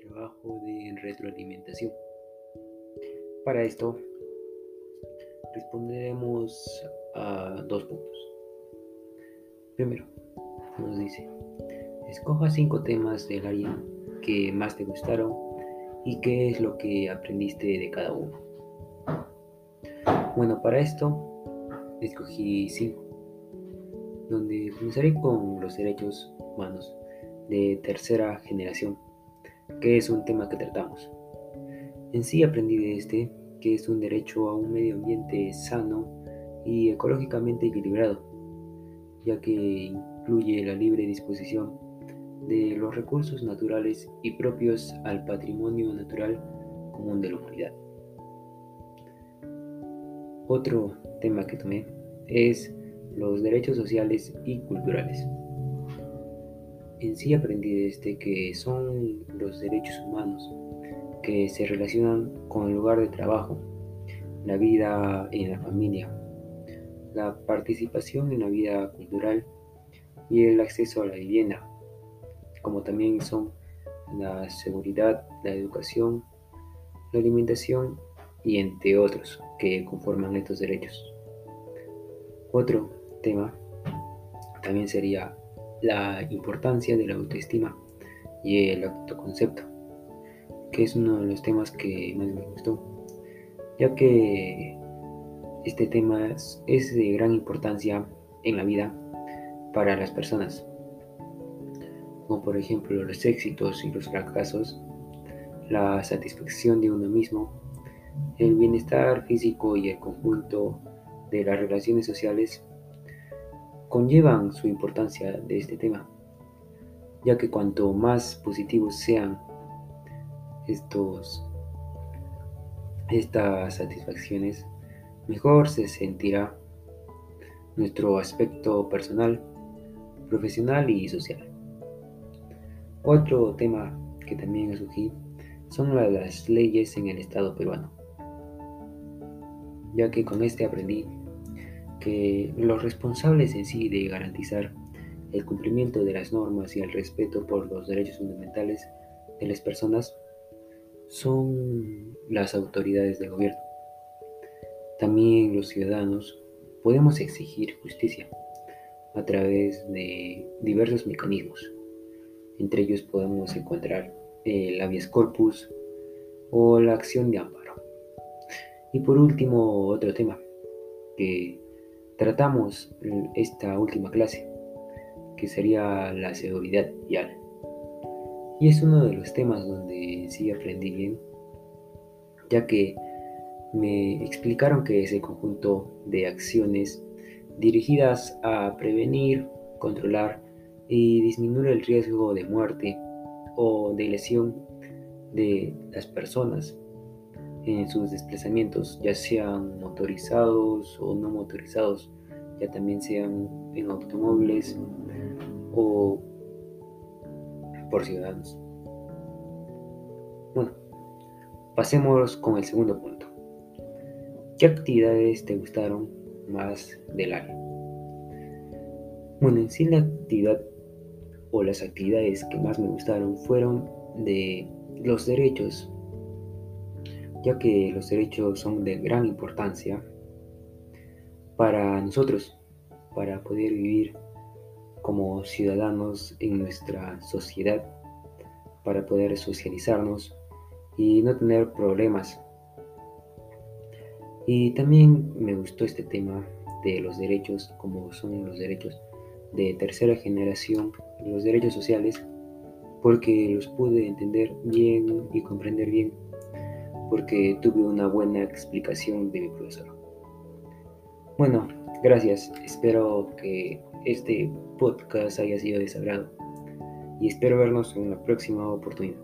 trabajo de retroalimentación. Para esto, responderemos a dos puntos. Primero, nos dice, escoja cinco temas del área que más te gustaron y qué es lo que aprendiste de cada uno. Bueno, para esto escogí cinco, donde comenzaré con los derechos humanos de tercera generación, que es un tema que tratamos. En sí aprendí de este que es un derecho a un medio ambiente sano y ecológicamente equilibrado, ya que incluye la libre disposición de los recursos naturales y propios al patrimonio natural común de la humanidad. Otro tema que tomé es los derechos sociales y culturales. En sí aprendí de este que son los derechos humanos que se relacionan con el lugar de trabajo, la vida en la familia, la participación en la vida cultural y el acceso a la vivienda, como también son la seguridad, la educación, la alimentación y entre otros que conforman estos derechos. Otro tema también sería la importancia de la autoestima y el autoconcepto, que es uno de los temas que más me gustó, ya que este tema es, de gran importancia en la vida para las personas, como por ejemplo los éxitos y los fracasos, la satisfacción de uno mismo, el bienestar físico y el conjunto de las relaciones sociales conllevan su importancia de este tema, ya que cuanto más positivos sean estos, estas satisfacciones, mejor se sentirá nuestro aspecto personal, profesional y social. Otro tema que también surgí son las leyes en el Estado peruano, ya que con este aprendí que los responsables en sí de garantizar el cumplimiento de las normas y el respeto por los derechos fundamentales de las personas son las autoridades de gobierno. También los ciudadanos podemos exigir justicia a través de diversos mecanismos. Entre ellos podemos encontrar el habeas corpus o la acción de amparo. Y por último, otro tema que tratamos esta última clase, que sería la seguridad vial. Y es uno de los temas donde sí aprendí bien, ya que me explicaron que es el conjunto de acciones dirigidas a prevenir, controlar y disminuir el riesgo de muerte o de lesión de las personas en sus desplazamientos, ya sean motorizados o no motorizados, ya también sean en automóviles o por ciudadanos. Bueno, pasemos con el segundo punto. ¿Qué actividades te gustaron más del año? Bueno, en sí la actividad o las actividades que más me gustaron fueron de los derechos ya que los derechos son de gran importancia para nosotros, para poder vivir como ciudadanos en nuestra sociedad, para poder socializarnos y no tener problemas. Y también me gustó este tema de los derechos, como son los derechos de tercera generación, los derechos sociales, porque los pude entender bien y comprender bien porque tuve una buena explicación de mi profesor. Bueno, gracias. Espero que este podcast haya sido de sagrado y espero vernos en una próxima oportunidad.